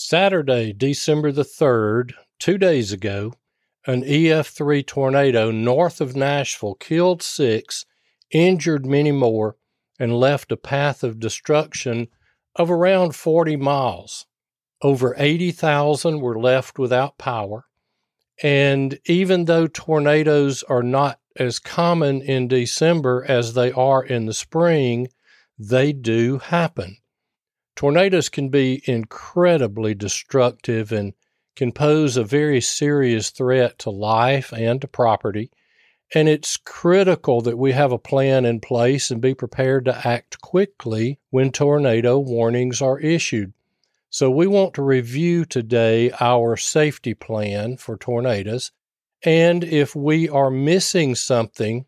Saturday, December the 3rd, two days ago, an EF3 tornado north of Nashville killed six, injured many more, and left a path of destruction of around 40 miles. Over 80,000 were left without power. And even though tornadoes are not as common in December as they are in the spring, they do happen. Tornadoes can be incredibly destructive and can pose a very serious threat to life and to property. And it's critical that we have a plan in place and be prepared to act quickly when tornado warnings are issued. So, we want to review today our safety plan for tornadoes. And if we are missing something,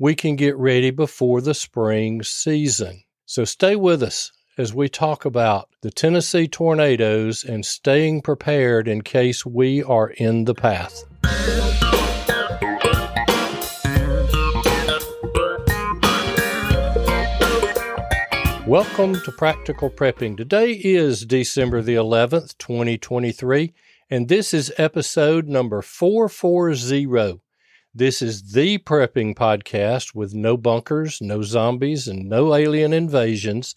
we can get ready before the spring season. So, stay with us as we talk about the Tennessee tornadoes and staying prepared in case we are in the path. Welcome to Practical Prepping. Today is December the 11th, 2023, and this is episode number 440. This is the prepping podcast with no bunkers, no zombies, and no alien invasions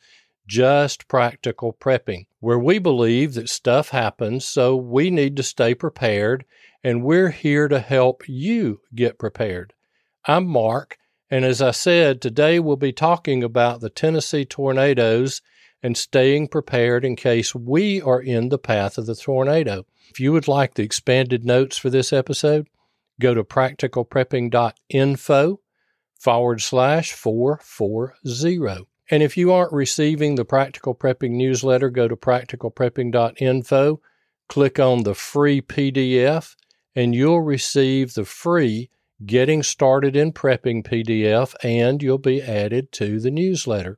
just practical prepping, where we believe that stuff happens, so we need to stay prepared, and we're here to help you get prepared. I'm Mark, and as I said, today we'll be talking about the Tennessee tornadoes and staying prepared in case we are in the path of the tornado. If you would like the expanded notes for this episode, go to practicalprepping.info forward slash 440. And if you aren't receiving the Practical Prepping newsletter, go to practicalprepping.info, click on the free PDF, and you'll receive the free Getting Started in Prepping PDF, and you'll be added to the newsletter.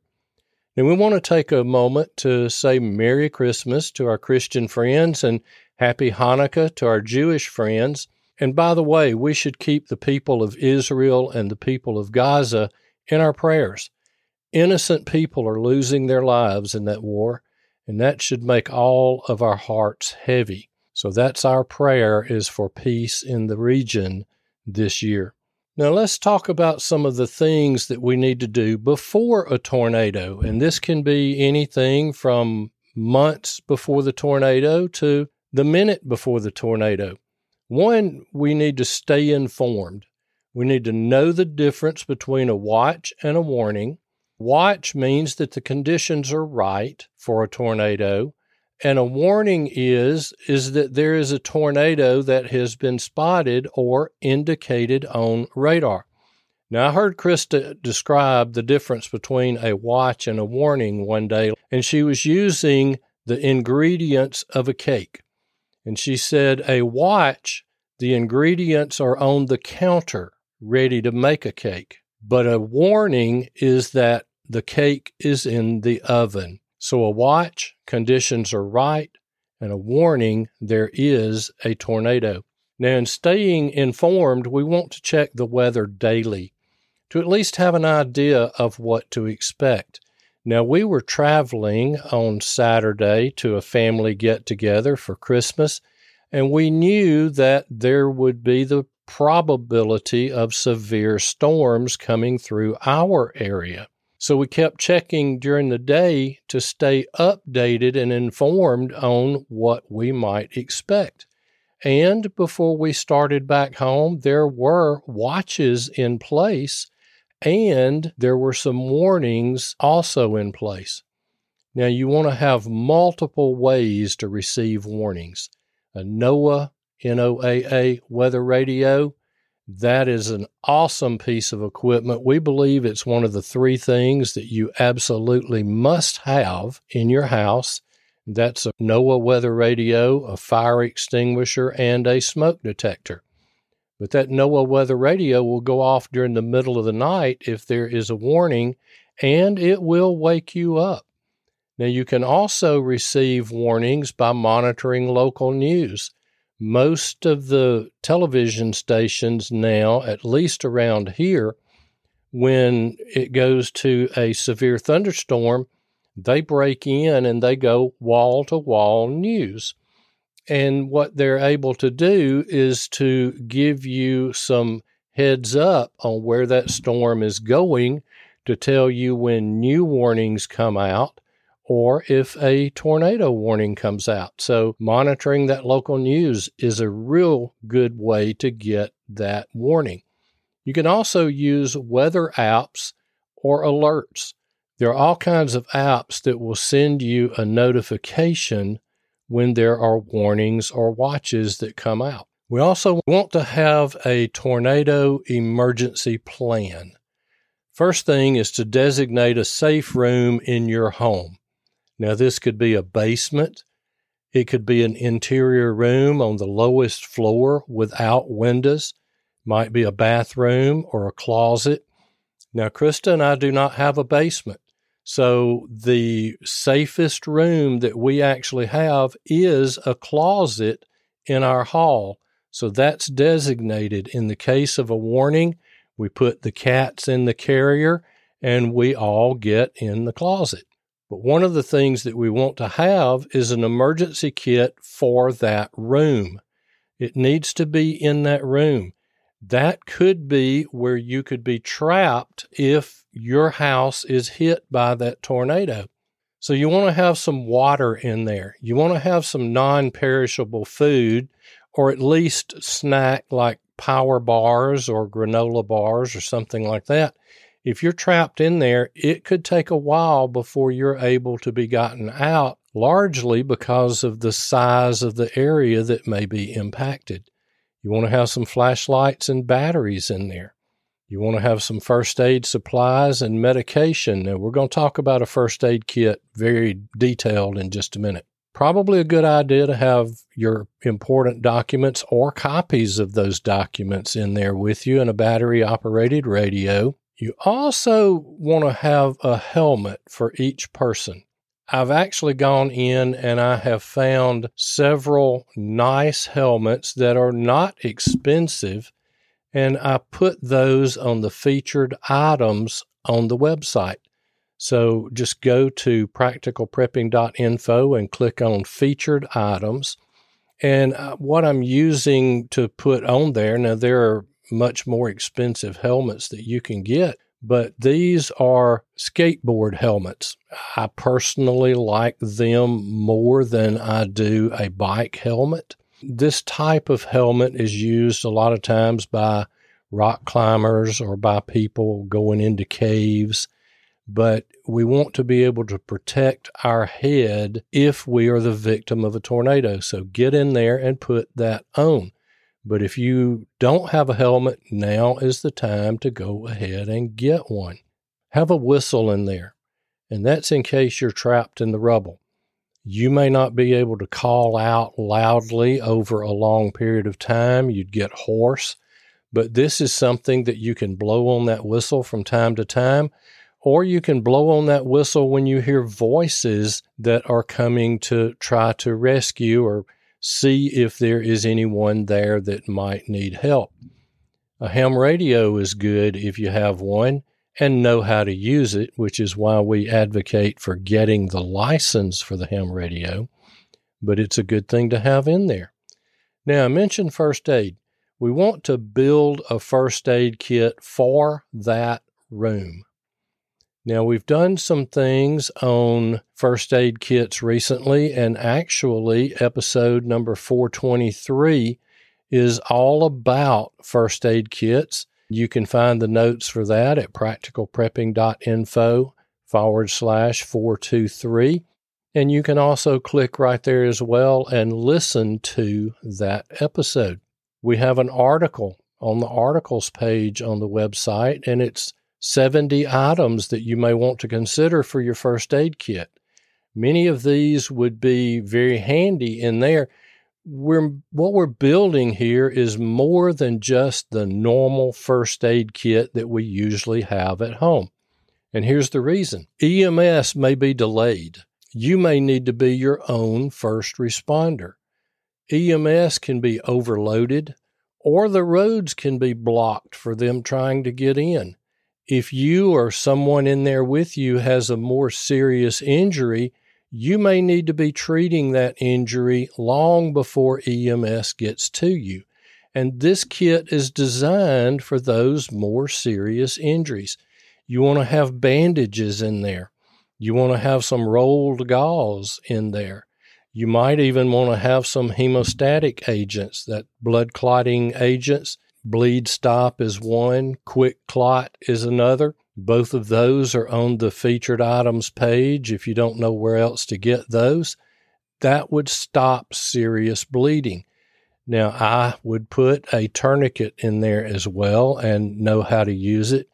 And we want to take a moment to say Merry Christmas to our Christian friends and Happy Hanukkah to our Jewish friends. And by the way, we should keep the people of Israel and the people of Gaza in our prayers. Innocent people are losing their lives in that war, and that should make all of our hearts heavy. So that's our prayer is for peace in the region this year. Now let's talk about some of the things that we need to do before a tornado, and this can be anything from months before the tornado to the minute before the tornado. One, we need to stay informed. We need to know the difference between a watch and a warning. Watch means that the conditions are right for a tornado. And a warning is is that there is a tornado that has been spotted or indicated on radar. Now I heard Krista describe the difference between a watch and a warning one day, and she was using the ingredients of a cake. And she said a watch, the ingredients are on the counter ready to make a cake. But a warning is that the cake is in the oven. So a watch, conditions are right, and a warning, there is a tornado. Now, in staying informed, we want to check the weather daily to at least have an idea of what to expect. Now, we were traveling on Saturday to a family get together for Christmas, and we knew that there would be the probability of severe storms coming through our area. So we kept checking during the day to stay updated and informed on what we might expect. And before we started back home, there were watches in place and there were some warnings also in place. Now, you want to have multiple ways to receive warnings. A NOAA, NOAA weather radio, that is an awesome piece of equipment. We believe it's one of the three things that you absolutely must have in your house. That's a NOAA weather radio, a fire extinguisher, and a smoke detector. But that NOAA weather radio will go off during the middle of the night if there is a warning, and it will wake you up. Now, you can also receive warnings by monitoring local news most of the television stations now, at least around here, when it goes to a severe thunderstorm, they break in and they go wall to wall news. And what they're able to do is to give you some heads up on where that storm is going to tell you when new warnings come out or if a tornado warning comes out. So, monitoring that local news is a real good way to get that warning. You can also use weather apps or alerts. There are all kinds of apps that will send you a notification when there are warnings or watches that come out. We also want to have a tornado emergency plan. First thing is to designate a safe room in your home. Now, this could be a basement, it could be an interior room on the lowest floor without windows, might be a bathroom or a closet. Now, Krista and I do not have a basement. So the safest room that we actually have is a closet in our hall. So that's designated. In the case of a warning, we put the cats in the carrier and we all get in the closet. But one of the things that we want to have is an emergency kit for that room. It needs to be in that room. That could be where you could be trapped if your house is hit by that tornado. So you want to have some water in there. You want to have some non perishable food or at least snack like power bars or granola bars or something like that. If you're trapped in there, it could take a while before you're able to be gotten out, largely because of the size of the area that may be impacted. You want to have some flashlights and batteries in there. You want to have some first aid supplies and medication. Now, we're going to talk about a first aid kit very detailed in just a minute. Probably a good idea to have your important documents or copies of those documents in there with you and a battery operated radio. You also want to have a helmet for each person. I've actually gone in and I have found several nice helmets that are not expensive, and I put those on the featured items on the website. So just go to practicalprepping.info and click on featured items. And uh, what I'm using to put on there, now there are much more expensive helmets that you can get, but these are skateboard helmets. I personally like them more than I do a bike helmet. This type of helmet is used a lot of times by rock climbers or by people going into caves. But we want to be able to protect our head if we are the victim of a tornado. So get in there and put that on. But if you don't have a helmet, now is the time to go ahead and get one. Have a whistle in there, and that's in case you're trapped in the rubble. You may not be able to call out loudly over a long period of time, you'd get hoarse, but this is something that you can blow on that whistle from time to time, or you can blow on that whistle when you hear voices that are coming to try to rescue or see if there is anyone there that might need help. A ham radio is good if you have one and know how to use it, which is why we advocate for getting the license for the ham radio, but it's a good thing to have in there. Now, I mentioned first aid. We want to build a first aid kit for that room. Now, we've done some things on first aid kits recently, and actually, episode number 423 is all about first aid kits. You can find the notes for that at practicalprepping.info forward slash 423. And you can also click right there as well and listen to that episode. We have an article on the articles page on the website, and it's 70 items that you may want to consider for your first aid kit. Many of these would be very handy in there. We're, what we're building here is more than just the normal first aid kit that we usually have at home. And here's the reason EMS may be delayed. You may need to be your own first responder. EMS can be overloaded, or the roads can be blocked for them trying to get in If you or someone in there with you has a more serious injury, you may need to be treating that injury long before EMS gets to you. And this kit is designed for those more serious injuries. You want to have bandages in there. You want to have some rolled gauze in there. You might even want to have some hemostatic agents, that blood clotting agents. Bleed stop is one, QuikClot is another. Both of those are on the featured items page if you don't know where else to get those. That would stop serious bleeding. Now, I would put a tourniquet in there as well and know how to use it.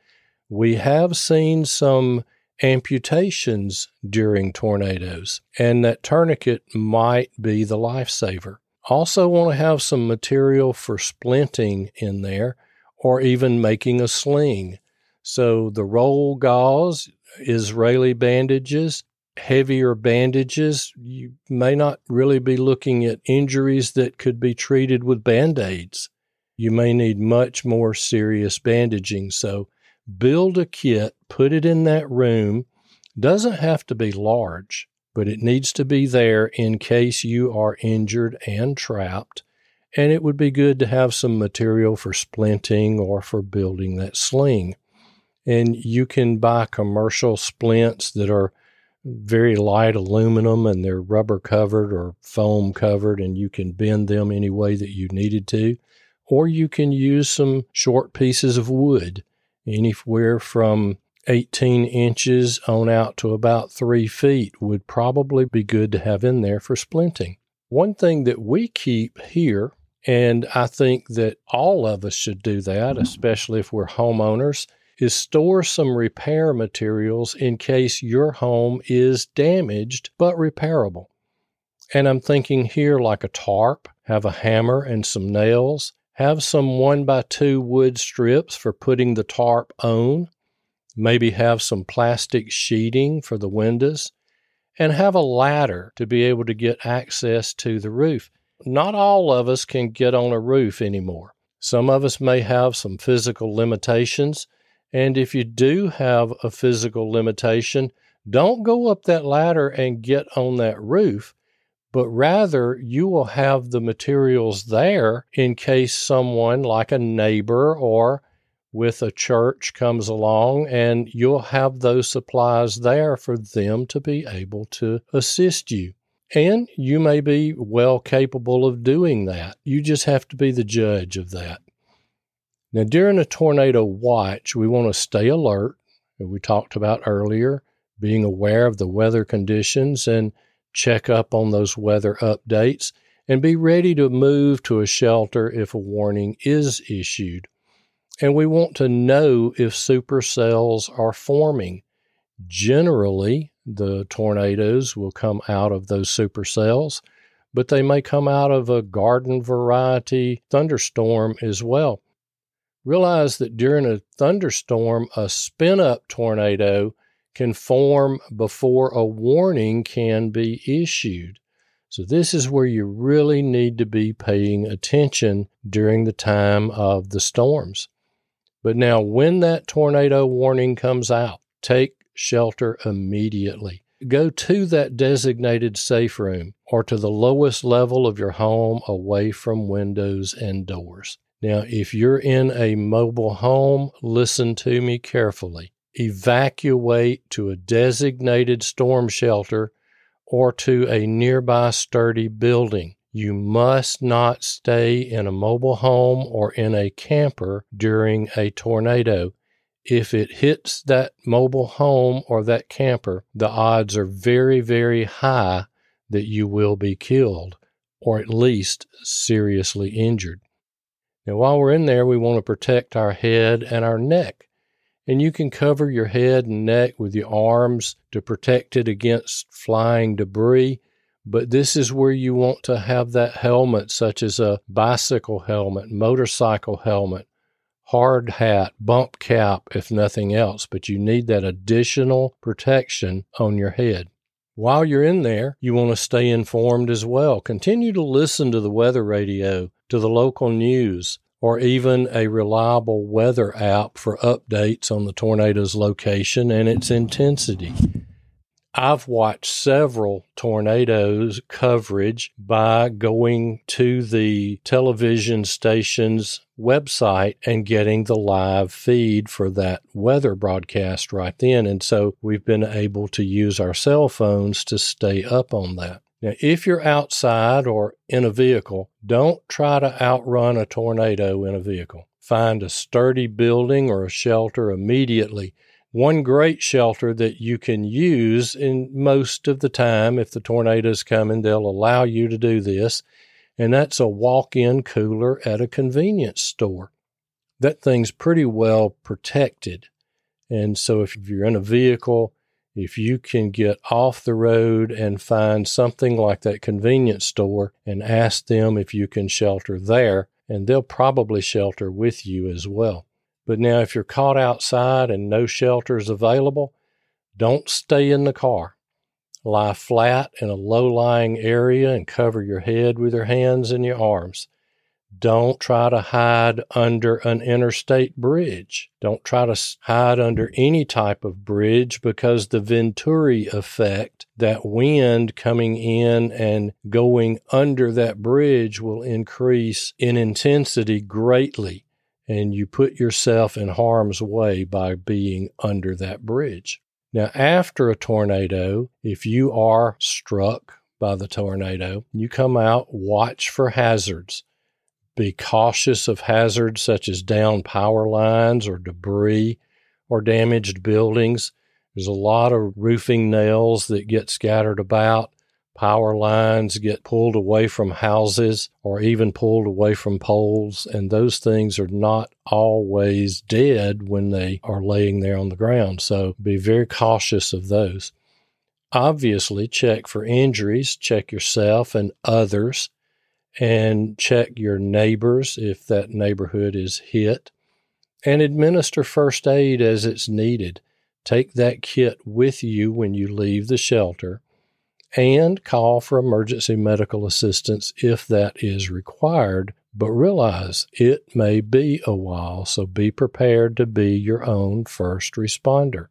We have seen some amputations during tornadoes, and that tourniquet might be the lifesaver. Also, want to have some material for splinting in there or even making a sling. So, the roll gauze, Israeli bandages, heavier bandages, you may not really be looking at injuries that could be treated with band aids. You may need much more serious bandaging. So, build a kit, put it in that room. Doesn't have to be large, but it needs to be there in case you are injured and trapped. And it would be good to have some material for splinting or for building that sling. And you can buy commercial splints that are very light aluminum and they're rubber covered or foam covered, and you can bend them any way that you needed to. Or you can use some short pieces of wood anywhere from 18 inches on out to about three feet would probably be good to have in there for splinting. One thing that we keep here, and I think that all of us should do that, especially if we're homeowners, is store some repair materials in case your home is damaged but repairable. And I'm thinking here like a tarp, have a hammer and some nails, have some one by two wood strips for putting the tarp on. Maybe have some plastic sheeting for the windows and have a ladder to be able to get access to the roof. Not all of us can get on a roof anymore. Some of us may have some physical limitations. And if you do have a physical limitation, don't go up that ladder and get on that roof but rather you will have the materials there in case someone like a neighbor or with a church comes along and you'll have those supplies there for them to be able to assist you. And you may be well capable of doing that. You just have to be the judge of that. Now, during a tornado watch, we want to stay alert. We talked about earlier, being aware of the weather conditions and check up on those weather updates, and be ready to move to a shelter if a warning is issued. And we want to know if supercells are forming. Generally, the tornadoes will come out of those supercells, but they may come out of a garden variety thunderstorm as well. Realize that during a thunderstorm, a spin up tornado can form before a warning can be issued. So, this is where you really need to be paying attention during the time of the storms. But now, when that tornado warning comes out, take shelter immediately. Go to that designated safe room or to the lowest level of your home away from windows and doors. Now, if you're in a mobile home, listen to me carefully evacuate to a designated storm shelter or to a nearby sturdy building. You must not stay in a mobile home or in a camper during a tornado. If it hits that mobile home or that camper, the odds are very, very high that you will be killed or at least seriously injured. Now, while we're in there, we want to protect our head and our neck and you can cover your head and neck with your arms to protect it against flying debris. But this is where you want to have that helmet, such as a bicycle helmet, motorcycle helmet, hard hat, bump cap, if nothing else. But you need that additional protection on your head. While you're in there, you want to stay informed as well. Continue to listen to the weather radio, to the local news, or even a reliable weather app for updates on the tornado's location and its intensity. I've watched several tornadoes coverage by going to the television station's website and getting the live feed for that weather broadcast right then. And so we've been able to use our cell phones to stay up on that. Now, if you're outside or in a vehicle, don't try to outrun a tornado in a vehicle. Find a sturdy building or a shelter immediately. One great shelter that you can use in most of the time, if the tornado is coming, they'll allow you to do this, and that's a walk in cooler at a convenience store. That thing's pretty well protected. And so if you're in a vehicle, if you can get off the road and find something like that convenience store and ask them if you can shelter there, and they'll probably shelter with you as well. But now, if you're caught outside and no shelter is available, don't stay in the car. Lie flat in a low lying area and cover your head with your hands and your arms. Don't try to hide under an interstate bridge. Don't try to hide under any type of bridge because the Venturi effect, that wind coming in and going under that bridge, will increase in intensity greatly. And you put yourself in harm's way by being under that bridge. Now, after a tornado, if you are struck by the tornado, you come out, watch for hazards be cautious of hazards such as down power lines or debris or damaged buildings. There's a lot of roofing nails that get scattered about. Power lines get pulled away from houses or even pulled away from poles, and those things are not always dead when they are laying there on the ground. So be very cautious of those. Obviously, check for injuries, check yourself and others and check your neighbors if that neighborhood is hit, and administer first aid as it's needed. Take that kit with you when you leave the shelter and call for emergency medical assistance if that is required. But realize it may be a while, so be prepared to be your own first responder.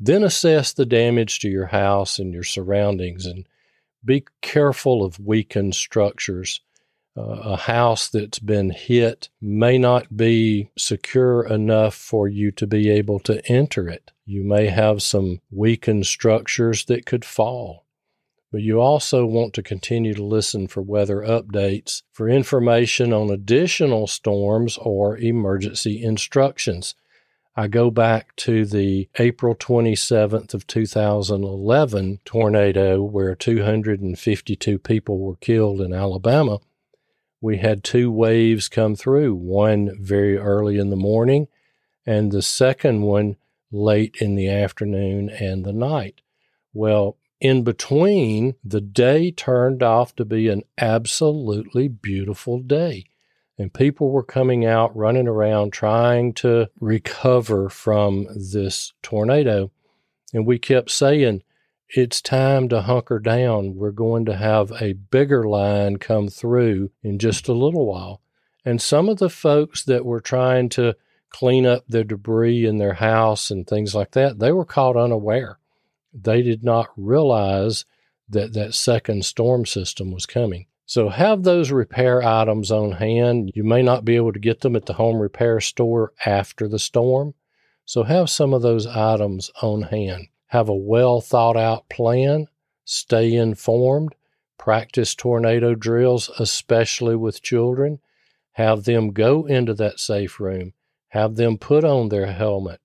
Then assess the damage to your house and your surroundings and be careful of weakened structures. Uh, a house that's been hit may not be secure enough for you to be able to enter it. You may have some weakened structures that could fall. But you also want to continue to listen for weather updates for information on additional storms or emergency instructions. I go back to the April 27th of 2011 tornado where 252 people were killed in Alabama. We had two waves come through, one very early in the morning and the second one late in the afternoon and the night. Well, in between, the day turned off to be an absolutely beautiful day and people were coming out running around trying to recover from this tornado. And we kept saying, it's time to hunker down. We're going to have a bigger line come through in just a little while. And some of the folks that were trying to clean up their debris in their house and things like that, they were caught unaware. They did not realize that that second storm system was coming. So have those repair items on hand. You may not be able to get them at the home repair store after the storm. So have some of those items on hand. Have a well thought out plan. Stay informed. Practice tornado drills, especially with children. Have them go into that safe room. Have them put on their helmet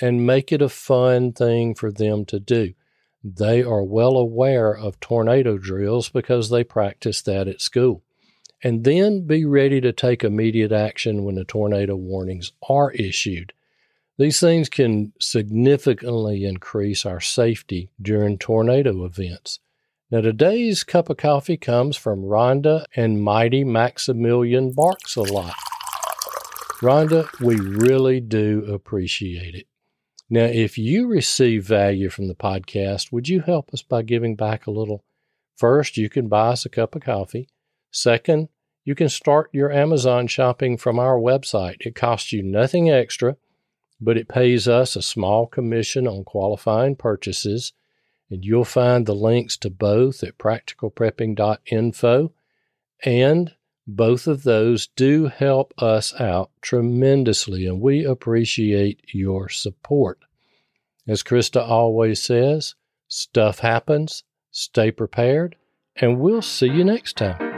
and make it a fun thing for them to do. They are well aware of tornado drills because they practice that at school. And then be ready to take immediate action when the tornado warnings are issued. These things can significantly increase our safety during tornado events. Now, today's cup of coffee comes from Rhonda and Mighty Maximilian Barks a lot. Rhonda, we really do appreciate it. Now, if you receive value from the podcast, would you help us by giving back a little? First, you can buy us a cup of coffee. Second, you can start your Amazon shopping from our website. It costs you nothing extra, but it pays us a small commission on qualifying purchases. And you'll find the links to both at practicalprepping.info. And both of those do help us out tremendously, and we appreciate your support. As Krista always says, stuff happens, stay prepared, and we'll see you next time.